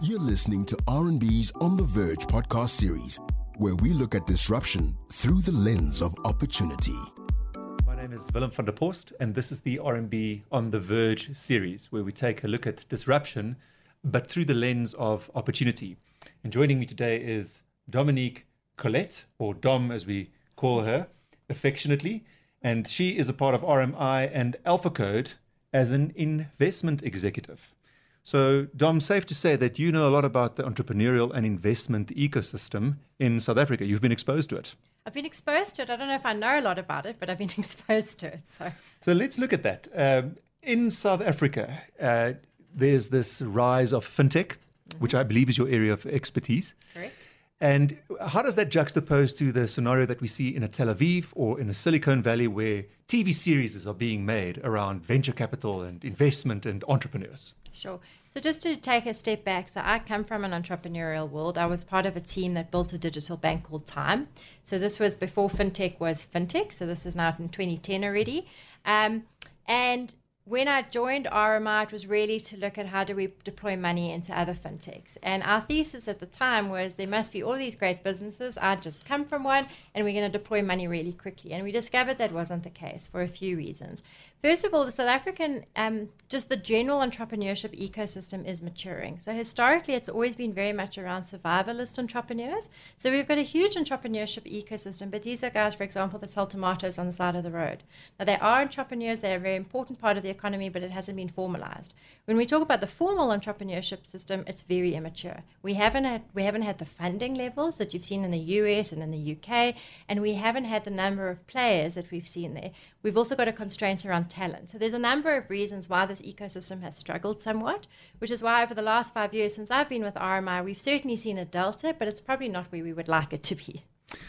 You're listening to RMB's On the Verge podcast series, where we look at disruption through the lens of opportunity. My name is Willem van der Post, and this is the RMB On the Verge series, where we take a look at disruption, but through the lens of opportunity. And joining me today is Dominique Collett, or Dom as we call her affectionately, and she is a part of RMI and Alpha Code as an investment executive. So, Dom, safe to say that you know a lot about the entrepreneurial and investment ecosystem in South Africa. You've been exposed to it. I've been exposed to it. I don't know if I know a lot about it, but I've been exposed to it. So, so let's look at that. Um, in South Africa, uh, there's this rise of fintech, mm-hmm. which I believe is your area of expertise. Correct. And how does that juxtapose to the scenario that we see in a Tel Aviv or in a Silicon Valley where TV series are being made around venture capital and investment and entrepreneurs? Sure. So just to take a step back, so I come from an entrepreneurial world. I was part of a team that built a digital bank called Tyme. So this was before fintech was fintech. So this is now in 2010 already. Um, and when I joined RMI, it was really to look at how do we deploy money into other fintechs. And our thesis at the time was there must be all these great businesses. I'd just come from one, and we're going to deploy money really quickly. And we discovered that wasn't the case for a few reasons. First of all, the South African, um, just the general entrepreneurship ecosystem is maturing. So historically, it's always been very much around survivalist entrepreneurs. So we've got a huge entrepreneurship ecosystem, but these are guys, for example, that sell tomatoes on the side of the road. Now, they are entrepreneurs, they're a very important part of the economy, but it hasn't been formalized. When we talk about the formal entrepreneurship system, it's very immature. We haven't had, we haven't had the funding levels that you've seen in the US and in the UK, and we haven't had the number of players that we've seen there. We've also got a constraint around talent. So there's a number of reasons why this ecosystem has struggled somewhat, which is why over the last five years since I've been with RMI, we've certainly seen a delta, but it's probably not where we would like it to be.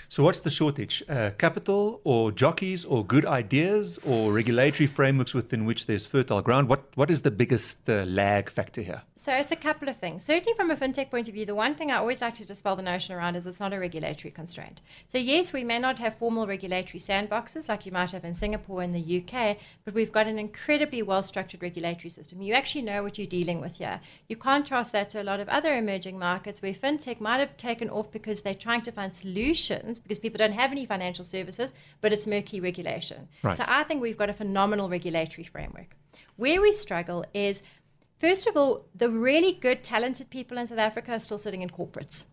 So, what's the shortage? Uh, capital, or jockeys, or good ideas, or regulatory frameworks within which there's fertile ground? What What is the biggest uh, lag factor here? So it's a couple of things. Certainly, from a fintech point of view, the one thing I always like to dispel the notion around is it's not a regulatory constraint. So yes, we may not have formal regulatory sandboxes like you might have in Singapore and the UK, but we've got an incredibly well-structured regulatory system. You actually know what you're dealing with here. You contrast that to a lot of other emerging markets where fintech might have taken off because they're trying to find solutions because people don't have any financial services, but it's murky regulation. Right. So I think we've got a phenomenal regulatory framework. Where we struggle is First of all, the really good, talented people in South Africa are still sitting in corporates.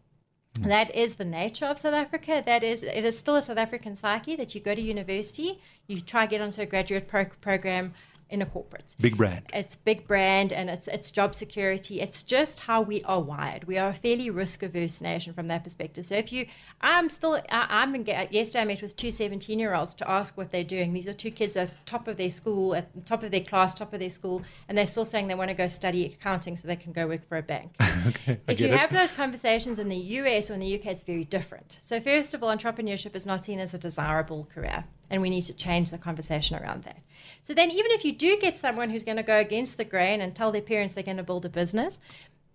Mm. That is the nature of South Africa. That is, it is still a South African psyche that you go to university, you try to get onto a graduate pro- program, in a corporate. Big brand. It's big brand and it's it's job security. It's just how we are wired. We are a fairly risk averse nation from that perspective. So if you, I'm still, I, am yesterday I met with two 17 year olds to ask what they're doing. These are two kids at top of their school, at the top of their class, top of their school, and they're still saying they want to go study accounting so they can go work for a bank. okay, if you it. have those conversations in the US or in the UK, it's very different. So first of all, entrepreneurship is not seen as a desirable career and we need to change the conversation around that. So then, even if you do get someone who's going to go against the grain and tell their parents they're going to build a business,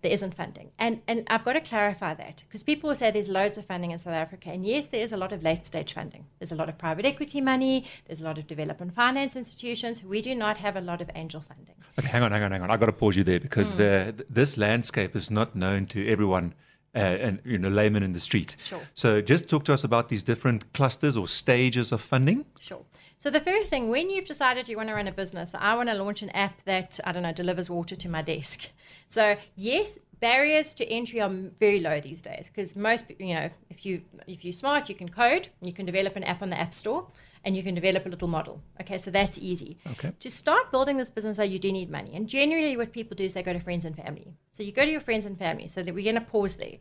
there isn't funding. And and I've got to clarify that because people will say there's loads of funding in South Africa. And yes, there is a lot of late stage funding. There's a lot of private equity money, there's a lot of development finance institutions. We do not have a lot of angel funding. Okay, hang on, hang on, hang on. I've got to pause you there because mm. the, this landscape is not known to everyone uh, and you know layman in the street. Sure. So just talk to us about these different clusters or stages of funding. Sure. So the first thing, when you've decided you want to run a business, I want to launch an app that I don't know delivers water to my desk. So yes, barriers to entry are very low these days because most you know if you if you're smart, you can code, you can develop an app on the app store and you can develop a little model. Okay, so that's easy. Okay. To start building this business, though, you do need money. And generally, what people do is they go to friends and family. So you go to your friends and family. So that we're going to pause there.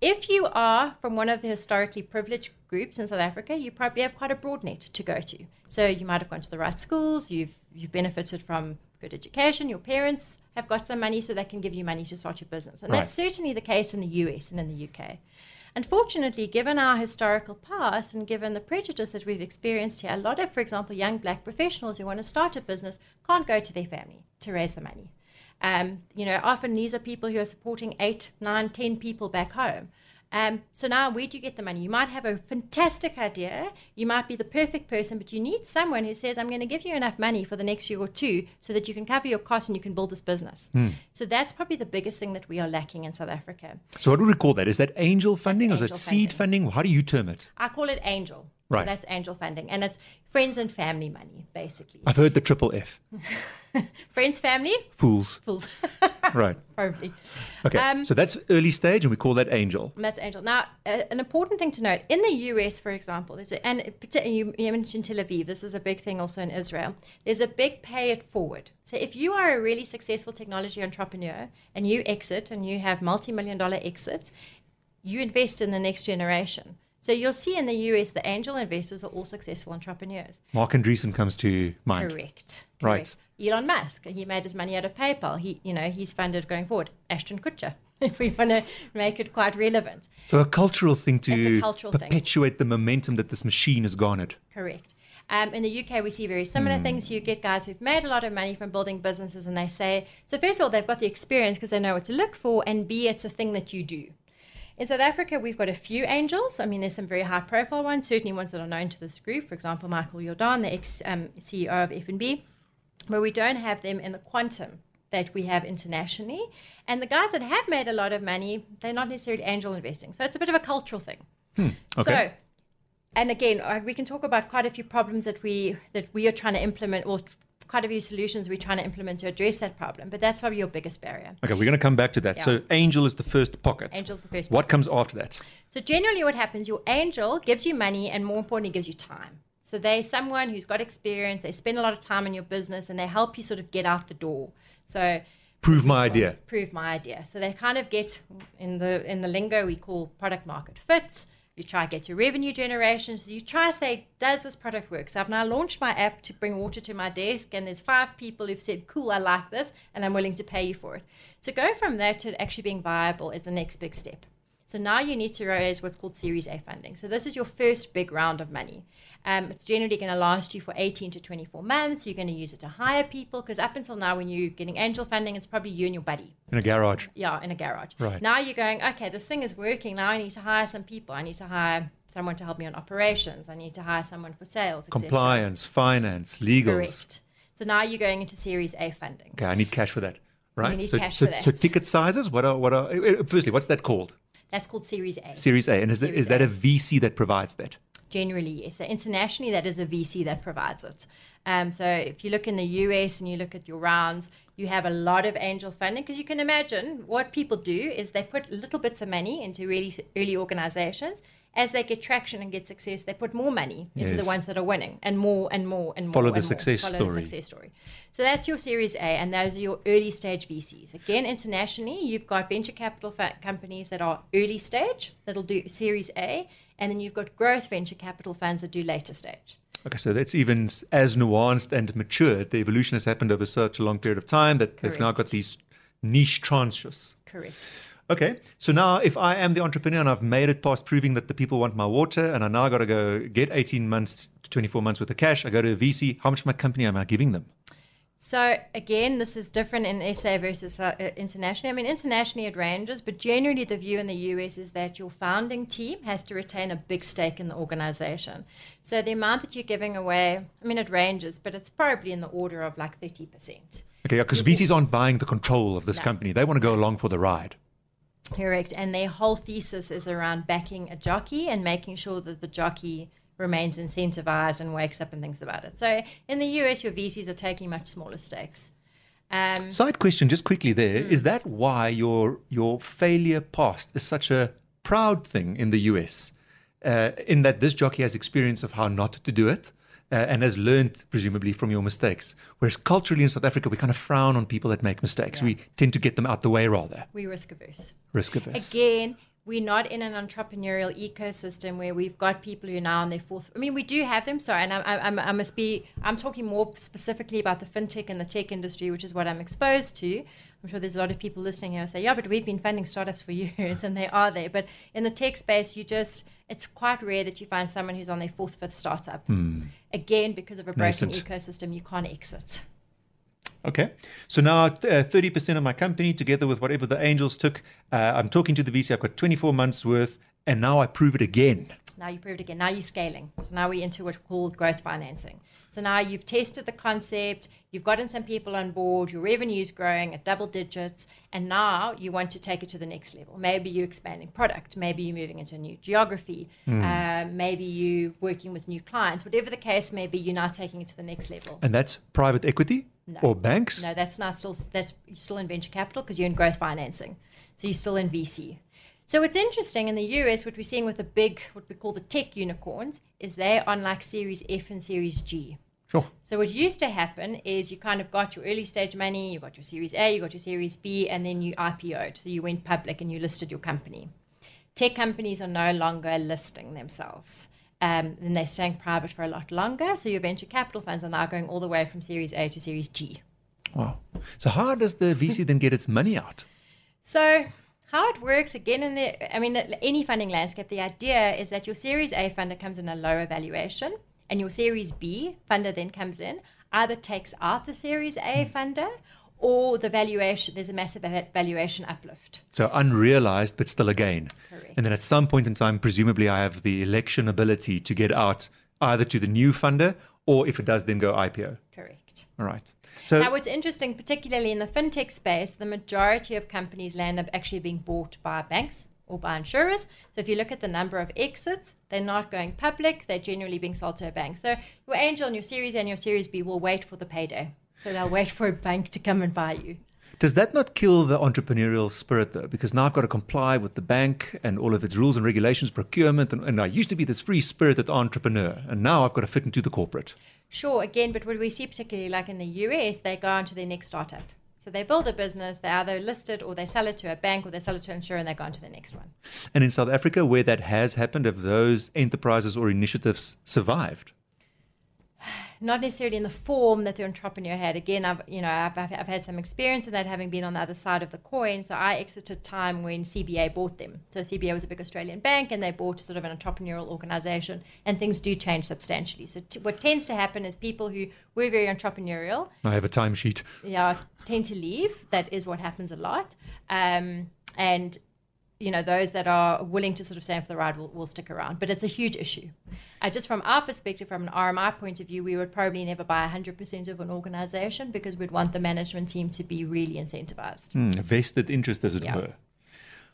If you are from one of the historically privileged groups in South Africa, you probably have quite a broad net to go to. So you might have gone to the right schools. You've you've benefited from good education. Your parents have got some money, so they can give you money to start your business. And right. that's certainly the case in the US and in the UK. Unfortunately, given our historical past and given the prejudice that we've experienced here, a lot of, for example, young black professionals who want to start a business can't go to their family to raise the money. Um, you know, often these are people who are supporting eight, nine, ten people back home. Um, so now, where do you get the money? You might have a fantastic idea. You might be the perfect person, but you need someone who says, I'm going to give you enough money for the next year or two so that you can cover your costs and you can build this business. Hmm. So that's probably the biggest thing that we are lacking in South Africa. So what do we call that? Is that angel funding or is that seed funding? How do you term it? I call it angel. Right. So that's angel funding. And it's friends and family money, basically. I've heard the triple F. friends, family, Fools. fools. Right. Probably. Okay. Um, so that's early stage and we call that angel. That's angel. Now, uh, an important thing to note in the US, for example, there's a, and you, you mentioned Tel Aviv. This is a big thing also in Israel. There's a big pay it forward. So if you are a really successful technology entrepreneur and you exit and you have multi-million dollar exits, you invest in the next generation. So you'll see in the US, the angel investors are all successful entrepreneurs. Marc Andreessen comes to mind. Correct. Right. Elon Musk, he made his money out of PayPal. He, you know, he's funded going forward. Ashton Kutcher, if we want to make it quite relevant. So a cultural thing to cultural thing. perpetuate the momentum that this machine has garnered. Correct. Um, in the UK, we see very similar things. You get guys who've made a lot of money from building businesses, and they say, so first of all, they've got the experience because they know what to look for, and B, it's a thing that you do. In South Africa, we've got a few angels. I mean, there's some very high profile ones, certainly ones that are known to this group. For example, Michael Jordaan, the ex um, CEO of FNB, where we don't have them in the quantum that we have internationally. And the guys that have made a lot of money, they're not necessarily angel investing. So it's a bit of a cultural thing. okay. So, and again, we can talk about quite a few problems that we that we are trying to implement, or quite a few solutions we're trying to implement to address that problem. But that's probably your biggest barrier. Okay, we're going to come back to that. Yeah. So angel is the first pocket. Angel's the first. What comes after that? So generally, what happens? Your angel gives you money, and more importantly, gives you time. So they're someone who's got experience. They spend a lot of time in your business, and they help you sort of get out the door. So Prove my idea. prove my idea. So they kind of get in the in the lingo we call product market fit. You try to get your revenue generation. You try to say, does this product work? So I've now launched my app to bring water to my desk, and there's five people who've said, cool, I like this, and I'm willing to pay you for it. So go from there to actually being viable is the next big step. So now you need to raise what's called Series A funding. So this is your first big round of money. Um, it's generally going to last you for 18 to 24 months. You're going to use it to hire people because up until now, when you're getting angel funding, it's probably you and your buddy In a garage. yeah, in a garage. Right. Now you're going, okay, this thing is working. Now I need to hire some people. I need to hire someone to help me on operations. I need to hire someone for sales. Compliance, finance, legal. Correct. So now you're going into Series A funding. Okay, I need cash for that. Right? need so, cash so, so ticket sizes, what are what are uh, uh, firstly, what's that called? That's called Series A. Series A. And is, that, is that A. a VC that provides that? Generally, yes. So internationally, that is a VC that provides it. Um, so if you look in the US and you look at your rounds, you have a lot of angel funding because you can imagine what people do is they put little bits of money into really early organizations. As they get traction and get success, they put more money into Yes. the ones that are winning and more and more and more. Follow the and more. success Follow story. The success story. So that's your Series A, and those are your early stage VCs. Again, internationally, you've got venture capital companies that are early stage that'll do Series A, and then you've got growth venture capital funds that do later stage. Okay, so that's even as nuanced and matured. The evolution has happened over such a long period of time that they've now got these niche tranches. Correct. Okay, so now if I am the entrepreneur and I've made it past proving that the people want my water, and I now got to go get 18 months to 24 months worth of cash, I go to a VC. How much of my company am I giving them? So again, this is different in SA versus uh, uh, internationally. I mean, internationally it ranges, but generally the view in the US is that your founding team has to retain a big stake in the organization. So the amount that you're giving away, I mean, it ranges, but it's probably in the order of like 30%. Okay, because VCs aren't buying the control of this No. company. They want to go along for the ride. Correct. And their whole thesis is around backing a jockey and making sure that the jockey remains incentivized and wakes up and thinks about it. So in the US, your VCs are taking much smaller stakes. Um, Side question, just quickly there, is that why your your failure past is such a proud thing in the US? Uh, in that this jockey has experience of how not to do it uh, and has learned presumably from your mistakes. Whereas culturally in South Africa, we kind of frown on people that make mistakes. We tend to get them out the way rather. we risk averse. Risk averse. Again, we're not in an entrepreneurial ecosystem where we've got people who are now on their fourth. I mean, we do have them. Sorry, and I, I, I'm- must be. I'm talking more specifically about the fintech and the tech industry, which is what I'm exposed to. I'm sure there's a lot of people listening here who say, "Yeah, but we've been funding startups for years, and they are there." But in the tech space, you just it's quite rare that you find someone who's on their fourth, fifth startup. Again, because of a broken Nascent. ecosystem, you can't exit. Okay. So now uh, 30% of my company, together with whatever the angels took, uh, I'm talking to the VC. I've got 24 months worth, and now I prove it again. Now you prove it again. Now you're scaling. So now we're into what's called growth financing. So now you've tested the concept, you've gotten some people on board, your revenue's growing at double digits, and now you want to take it to the next level. Maybe you're expanding product, maybe you're moving into a new geography, mm. uh, maybe you're working with new clients. Whatever the case may be, you're now taking it to the next level. And that's private equity no. or banks? No, that's not still that's still in venture capital because you're in growth financing. So you're still in VC. So what's interesting in the US, what we're seeing with the big, what we call the tech unicorns, is they're on like Series F and Series G. Sure. So what used to happen is you kind of got your early stage money, you got your Series A, you got your Series B, and then you IPO'd. So you went public and you listed your company. Tech companies are no longer listing themselves. Um, and they're staying private for a lot longer. So your venture capital funds are now going all the way from Series A to Series G. Wow. So how does the VC then get its money out? So how it works again in the I mean any funding landscape, the idea is that your Series A funder comes in a lower valuation and your Series B funder then comes in, either takes out the Series A hmm. funder or the valuation, there's a massive valuation uplift. So unrealized, but still a gain. Correct. And then at some point in time, presumably I have the election ability to get out either to the new funder or if it does, then go IPO. Correct. All right. So now, what's interesting, particularly in the fintech space, the majority of companies land up actually being bought by banks or by insurers. So if you look at the number of exits, they're not going public. They're generally being sold to a bank. So your angel and your Series A and your Series B will wait for the payday. So they'll wait for a bank to come and buy you. Does that not kill the entrepreneurial spirit though? Because now I've got to comply with the bank and all of its rules and regulations, procurement, and, and I used to be this free spirited entrepreneur, and now I've got to fit into the corporate. Sure, again, but what we see particularly like in the US, they go on to their next startup. So they build a business, they either list it or they sell it to a bank or they sell it to an insurer and they go on to the next one. And in South Africa, where that has happened, have those enterprises or initiatives survived? Not necessarily in the form that the entrepreneur had. Again, I've you know I've, I've, I've, had some experience in that, having been on the other side of the coin. So I exited Tyme when CBA bought them. So CBA was a big Australian bank, and they bought sort of an entrepreneurial organisation, and things do change substantially. So t- what tends to happen is people who were very entrepreneurial. I have a timesheet. Yeah, tend to leave. That is what happens a lot. Um, and you know, those that are willing to sort of stand for the ride will, will stick around. But it's a huge issue. Uh, just from our perspective, from an RMI point of view, we would probably never buy 100% of an organization because we'd want the management team to be really incentivized. Mm, vested interest, as it yeah. were.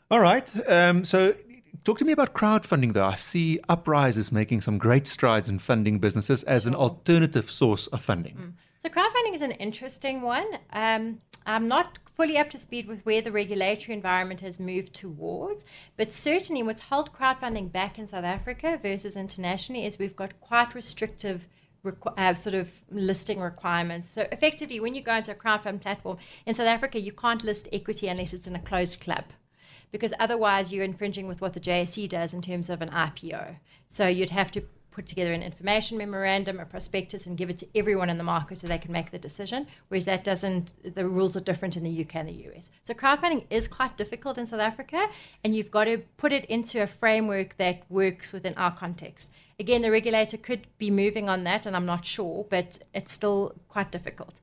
All right. Um, so talk to me about crowdfunding, though. I see Uprise is making some great strides in funding businesses as an alternative source of funding. Mm. So crowdfunding is an interesting one. Um, I'm not fully up to speed with where the regulatory environment has moved towards, but certainly what's held crowdfunding back in South Africa versus internationally is we've got quite restrictive requ- uh, sort of listing requirements. So effectively, when you go into a crowdfunding platform in South Africa, you can't list equity unless it's in a closed club because otherwise you're infringing with what the JSE does in terms of an IPO. So you'd have to put together an information memorandum, a prospectus, and give it to everyone in the market so they can make the decision. Whereas that doesn't, the rules are different in the UK and the US. So crowdfunding is quite difficult in South Africa, and you've got to put it into a framework that works within our context. Again, the regulator could be moving on that, and I'm not sure, but it's still quite difficult.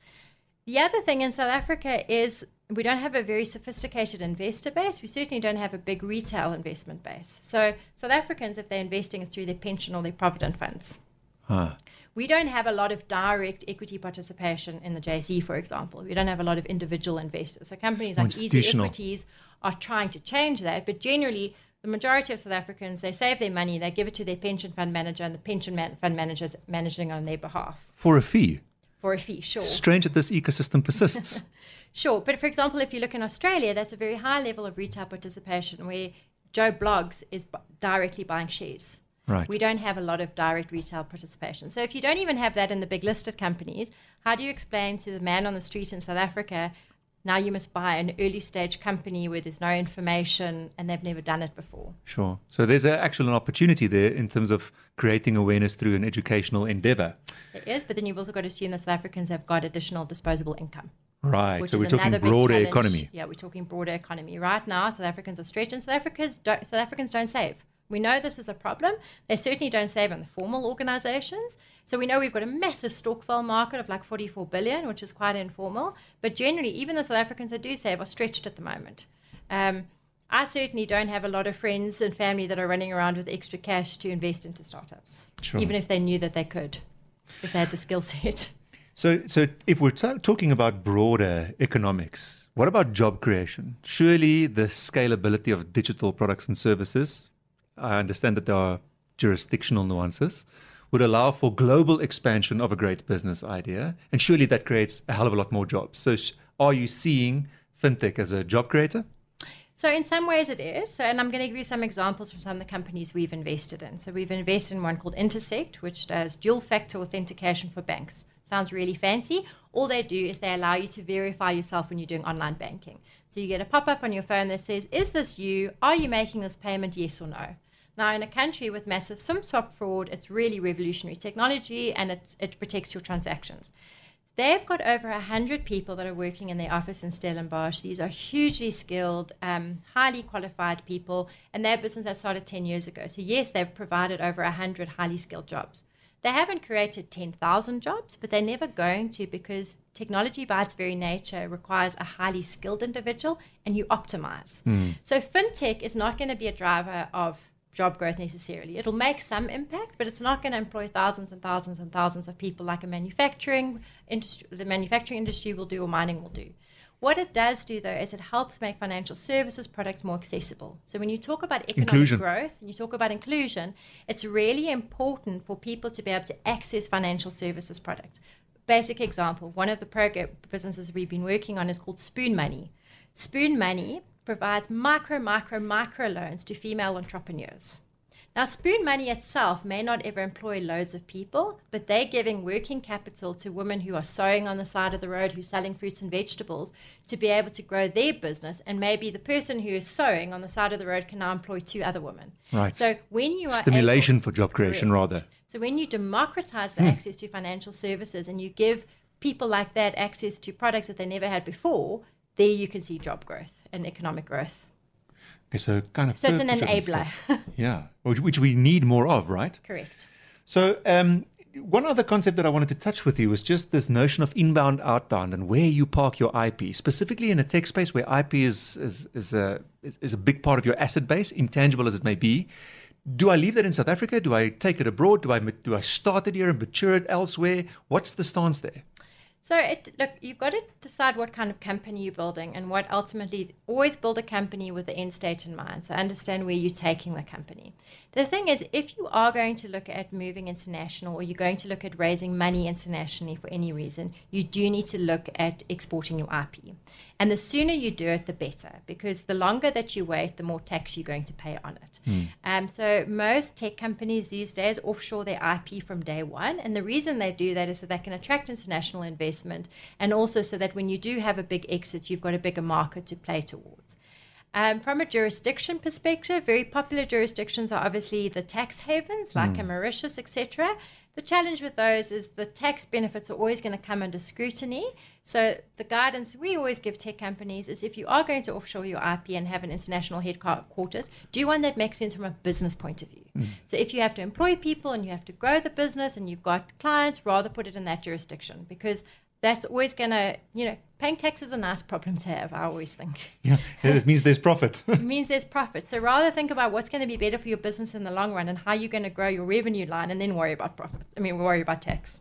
The other thing in South Africa is we don't have a very sophisticated investor base. We certainly don't have a big retail investment base. So South Africans, if they're investing, it's through their pension or their provident funds. Huh. We don't have a lot of direct equity participation in the JSE, for example. We don't have a lot of individual investors. So companies like Easy Equities are trying to change that, but generally the majority of South Africans, they save their money, they give it to their pension fund manager, and the pension man- fund manager is managing on their behalf. For a fee? For a fee, sure. Strange that this ecosystem persists. Sure, but for example, if you look in Australia, that's a very high level of retail participation where Joe Blogs is b- directly buying shares. Right. We don't have a lot of direct retail participation. So if you don't even have that in the big listed companies, how do you explain to the man on the street in South Africa, now you must buy an early stage company where there's no information and they've never done it before? Sure. So there's a, actually an opportunity there in terms of creating awareness through an educational endeavor. It is, but then you've also got to assume that South Africans have got additional disposable income. Right. So we're talking broader economy. Yeah, we're talking broader economy. Right now, South Africans are stretched, and South Africans don't, South Africans don't save. We know this is a problem. They certainly don't save in the formal organizations. So we know we've got a massive Stokvel market of like 44 billion, which is quite informal. But generally, even the South Africans that do save are stretched at the moment. Um, I certainly don't have a lot of friends and family that are running around with extra cash to invest into startups, Sure. even if they knew that they could, if they had the skill set. So, so if we're ta- talking about broader economics, what about job creation? Surely the scalability of digital products and services, I understand that there are jurisdictional nuances, would allow for global expansion of a great business idea. And surely that creates a hell of a lot more jobs. So, sh- are you seeing fintech as a job creator? So in some ways it is. So, and I'm going to give you some examples from some of the companies we've invested in. So we've invested in one called Entersekt, which does dual factor authentication for banks. Sounds really fancy. All they do is they allow you to verify yourself when you're doing online banking. So you get a pop-up on your phone that says, "Is this you? Are you making this payment? Yes or no?" Now, in a country with massive SIM swap fraud, it's really revolutionary technology and it, it protects your transactions. They've got over 100 people that are working in their office in Stellenbosch. These are hugely skilled, um, highly qualified people, and their business has started 10 years ago. So, yes, they've provided over 100 highly skilled jobs. They haven't created 10,000 jobs, but they're never going to because technology, by its very nature, requires a highly skilled individual and you optimize. Hmm. So, fintech is not going to be a driver of job growth necessarily. It'll make some impact, but it's not going to employ thousands and thousands and thousands of people like a manufacturing industry, the manufacturing industry will do or mining will do. What it does do, though, is it helps make financial services products more accessible. So when you talk about economic Inclusion. growth and you talk about inclusion, it's really important for people to be able to access financial services products. Basic example: one of the program businesses we've been working on is called Spoon Money. Spoon Money provides micro, micro, micro loans to female entrepreneurs. Now, Spoon Money itself may not ever employ loads of people, but they're giving working capital to women who are sewing on the side of the road, who's selling fruits and vegetables, to be able to grow their business. And maybe the person who is sewing on the side of the road can now employ two other women. Right. So when you are Stimulation able- for job creation, Correct. rather. So when you democratize Hmm. the access to financial services and you give people like that access to products that they never had before, there you can see job growth and economic growth. Okay, so kind of. So it's an enabler. yeah, which, which we need more of, right? Correct. So, um, one other concept that I wanted to touch with you was just this notion of inbound, outbound, and where you park your IP, specifically in a tech space where IP is is is a is, is a big part of your asset base, intangible as it may be. Do I leave that in South Africa? Do I take it abroad? Do I do I start it here and mature it elsewhere? What's the stance there? So it look, you've got to decide what kind of company you're building and what ultimately always build a company with the end state in mind. So understand where you're taking the company. The thing is, if you are going to look at moving international or you're going to look at raising money internationally for any reason, you do need to look at exporting your IP. And the sooner you do it, the better, because the longer that you wait, the more tax you're going to pay on it. Um, so most tech companies these days offshore their IP from day one, and the reason they do that is so they can attract international investment, and also so that when you do have a big exit, you've got a bigger market to play towards. Um, from a jurisdiction perspective, very popular jurisdictions are obviously the tax havens like a Mauritius, etc. The challenge with those is the tax benefits are always going to come under scrutiny. So the guidance we always give tech companies is if you are going to offshore your IP and have an international headquarters, do one that makes sense from a business point of view. Mm. So if you have to employ people and you have to grow the business and you've got clients, rather put it in that jurisdiction because that's always going to, you know, paying tax is a nice problem to have, I always think. Yeah, it means there's profit. it means there's profit. So rather think about what's going to be better for your business in the long run and how you're going to grow your revenue line and then worry about profit. I mean, worry about tax.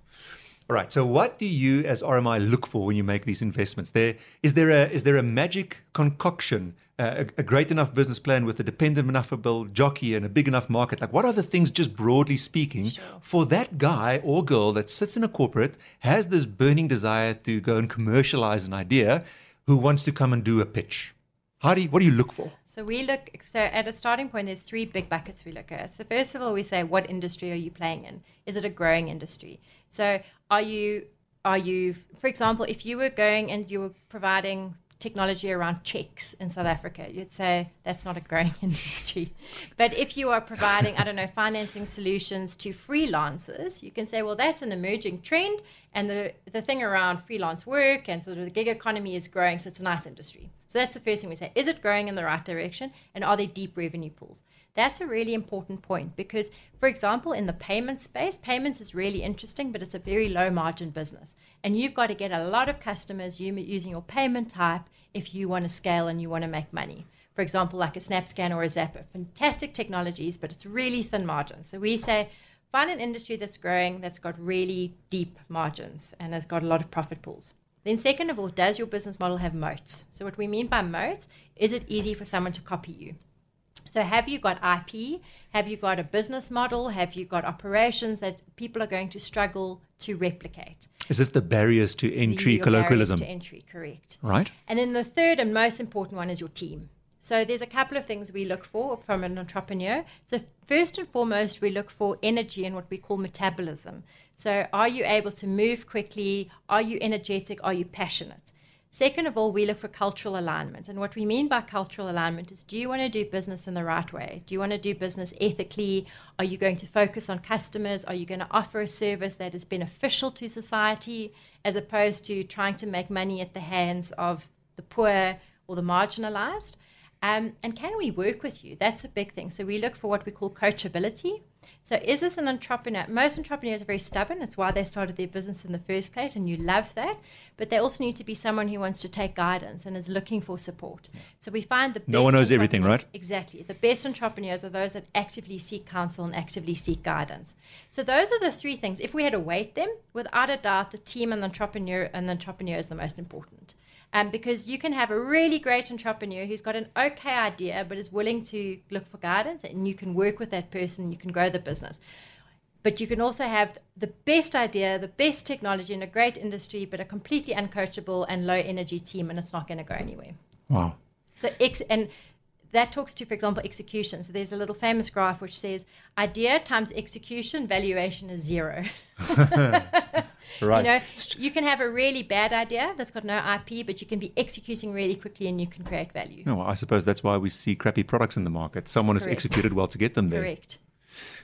All right. So, what do you, as RMI, look for when you make these investments? There is there a is there a magic concoction, uh, a, a great enough business plan with a dependent enough jockey and a big enough market? Like, what are the things, just broadly speaking, for that guy or girl that sits in a corporate has this burning desire to go and commercialize an idea, who wants to come and do a pitch? How do you, what do you look for? So we look so at a starting point there's three big buckets we look at. So first of all we say what industry are you playing in? Is it a growing industry? So are you are you for example if you were going and you were providing technology around checks in South Africa, you'd say that's not a growing industry. But if you are providing, I don't know, financing solutions to freelancers, you can say, well, that's an emerging trend, and the, the thing around freelance work and sort of the gig economy is growing, so it's a nice industry. So that's the first thing we say. Is it growing in the right direction? And are there deep revenue pools? That's a really important point because, for example, in the payment space, payments is really interesting, but it's a very low margin business. And you've got to get a lot of customers using your payment type if you want to scale and you want to make money. For example, like a SnapScan or a Zapper, fantastic technologies, but it's really thin margins. So we say, find an industry that's growing, that's got really deep margins, and has got a lot of profit pools. Then, second of all, does your business model have moats? So, what we mean by moats is it easy for someone to copy you? So, have you got IP? Have you got a business model? Have you got operations that people are going to struggle to replicate? Is this the barriers to entry the, colloquialism? Barriers to entry, correct. Right. And then the third and most important one is your team. So there's a couple of things we look for from an entrepreneur. So first and foremost, we look for energy and what we call metabolism. So are you able to move quickly? Are you energetic? Are you passionate? Second of all, we look for cultural alignment. And what we mean by cultural alignment is do you want to do business in the right way? Do you want to do business ethically? Are you going to focus on customers? Are you going to offer a service that is beneficial to society as opposed to trying to make money at the hands of the poor or the marginalized? Um, and can we work with you? That's a big thing. So we look for what we call coachability. So is this an entrepreneur? Most entrepreneurs are very stubborn. It's why they started their business in the first place, and you love that. But they also need to be someone who wants to take guidance and is looking for support. So we find the no one knows everything, right? Exactly. The best entrepreneurs are those that actively seek counsel and actively seek guidance. So those are the three things. If we had to weight them, without a doubt, the team and the entrepreneur and the entrepreneur is the most important. Um, because you can have a really great entrepreneur who's got an okay idea but is willing to look for guidance and you can work with that person you can grow the business. But you can also have the best idea the best technology in a great industry but a completely uncoachable and low energy team and it's not going to go anywhere. Wow. So ex- and that talks to, for example, execution. So there's a little famous graph which says idea times execution, valuation is zero. right. You know, you can have a really bad idea that's got no IP, but you can be executing really quickly and you can create value. No, I suppose that's why we see crappy products in the market. Someone has executed well to get them there. Correct.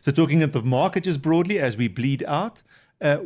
So talking at the market just broadly as we bleed out, uh,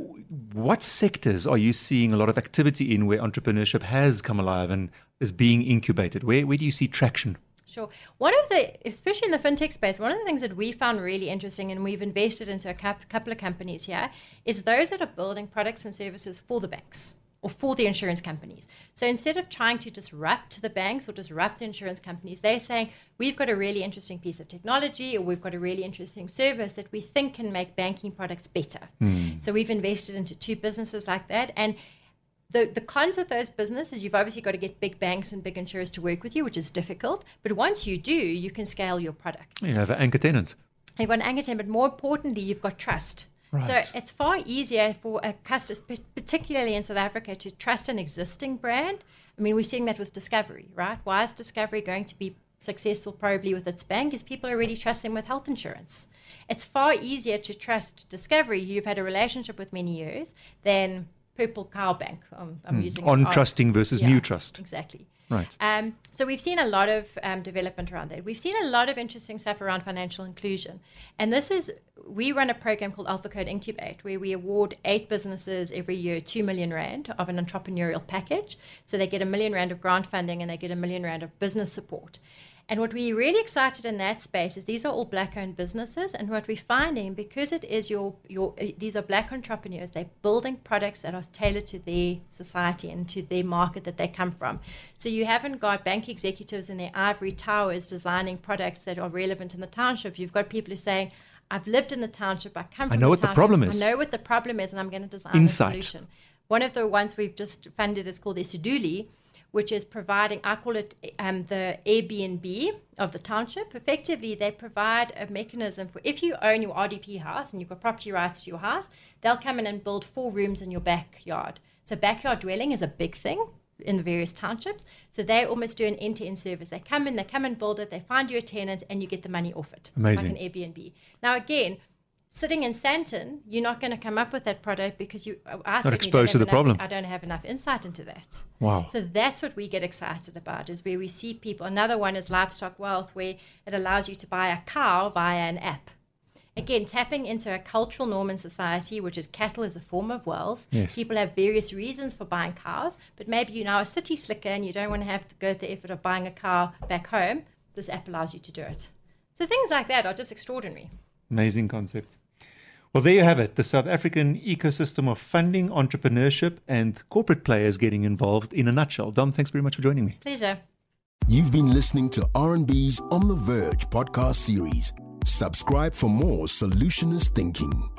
what sectors are you seeing a lot of activity in where entrepreneurship has come alive and is being incubated? Where, where do you see traction? Sure. One of the, especially in the fintech space, one of the things that we found really interesting, and we've invested into a couple of companies here, is those that are building products and services for the banks or for the insurance companies. So instead of trying to disrupt the banks or disrupt the insurance companies, they're saying, we've got a really interesting piece of technology or we've got a really interesting service that we think can make banking products better. Mm. So we've invested into two businesses like that. And the, the cons with those businesses, you've obviously got to get big banks and big insurers to work with you, which is difficult. But once you do, you can scale your product. You have an anchor tenant. You've got an anchor tenant, but more importantly, you've got trust. Right. So it's far easier for a customer, particularly in South Africa, to trust an existing brand. I mean, we're seeing that with Discovery, right? Why is Discovery going to be successful probably with its bank? Is people already trust them with health insurance. It's far easier to trust Discovery, you've had a relationship with many years, than Purple Cow Bank. Um, I'm mm. using on trusting versus yeah, new trust. Exactly. Right. Um, so we've seen a lot of um, development around that. We've seen a lot of interesting stuff around financial inclusion, and this is we run a program called Alpha Code Incubate, where we award eight businesses every year two million rand of an entrepreneurial package. So they get a million rand of grant funding and they get a million rand of business support. And what we're really excited in that space is these are all black-owned businesses, and what we're finding because it is your your eh, these are black entrepreneurs, they're building products that are tailored to their society and to their market that they come from. So you haven't got bank executives in their ivory towers designing products that are relevant in the township. You've got people who are saying, "I've lived in the township. I come. I know the what township, the problem is. I know what the problem is, and I'm going to design Insight. a solution." One of the ones we've just funded is called Isiduli which is providing, I call it um, the Airbnb of the township. Effectively, they provide a mechanism for if you own your RDP house and you've got property rights to your house, they'll come in and build four rooms in your backyard. So, backyard dwelling is a big thing in the various townships. So they almost do an end-to-end service. They come in, they come and build it, they find you a tenant, and you get the money off it. Amazing. Like an Airbnb. Now again, sitting in Sandton, you're not going to come up with that product because you uh, are not exposed to the enough, problem. I don't have enough insight into that. Wow. So that's what we get excited about is where we see people. Another one is livestock wealth, where it allows you to buy a cow via an app. again, tapping into a cultural norm in society, which is cattle is a form of wealth. Yes. People have various reasons for buying cars, but maybe you're now a city slicker and you don't want to have to go to the effort of buying a car back home. This app allows you to do it. So things like that are just extraordinary. Amazing concept. Well, there you have it the South African ecosystem of funding, entrepreneurship, and corporate players getting involved in a nutshell. Dom, thanks very much for joining me. Pleasure. You've been listening to RMB's On the Verge podcast series. Subscribe for more solutionist thinking.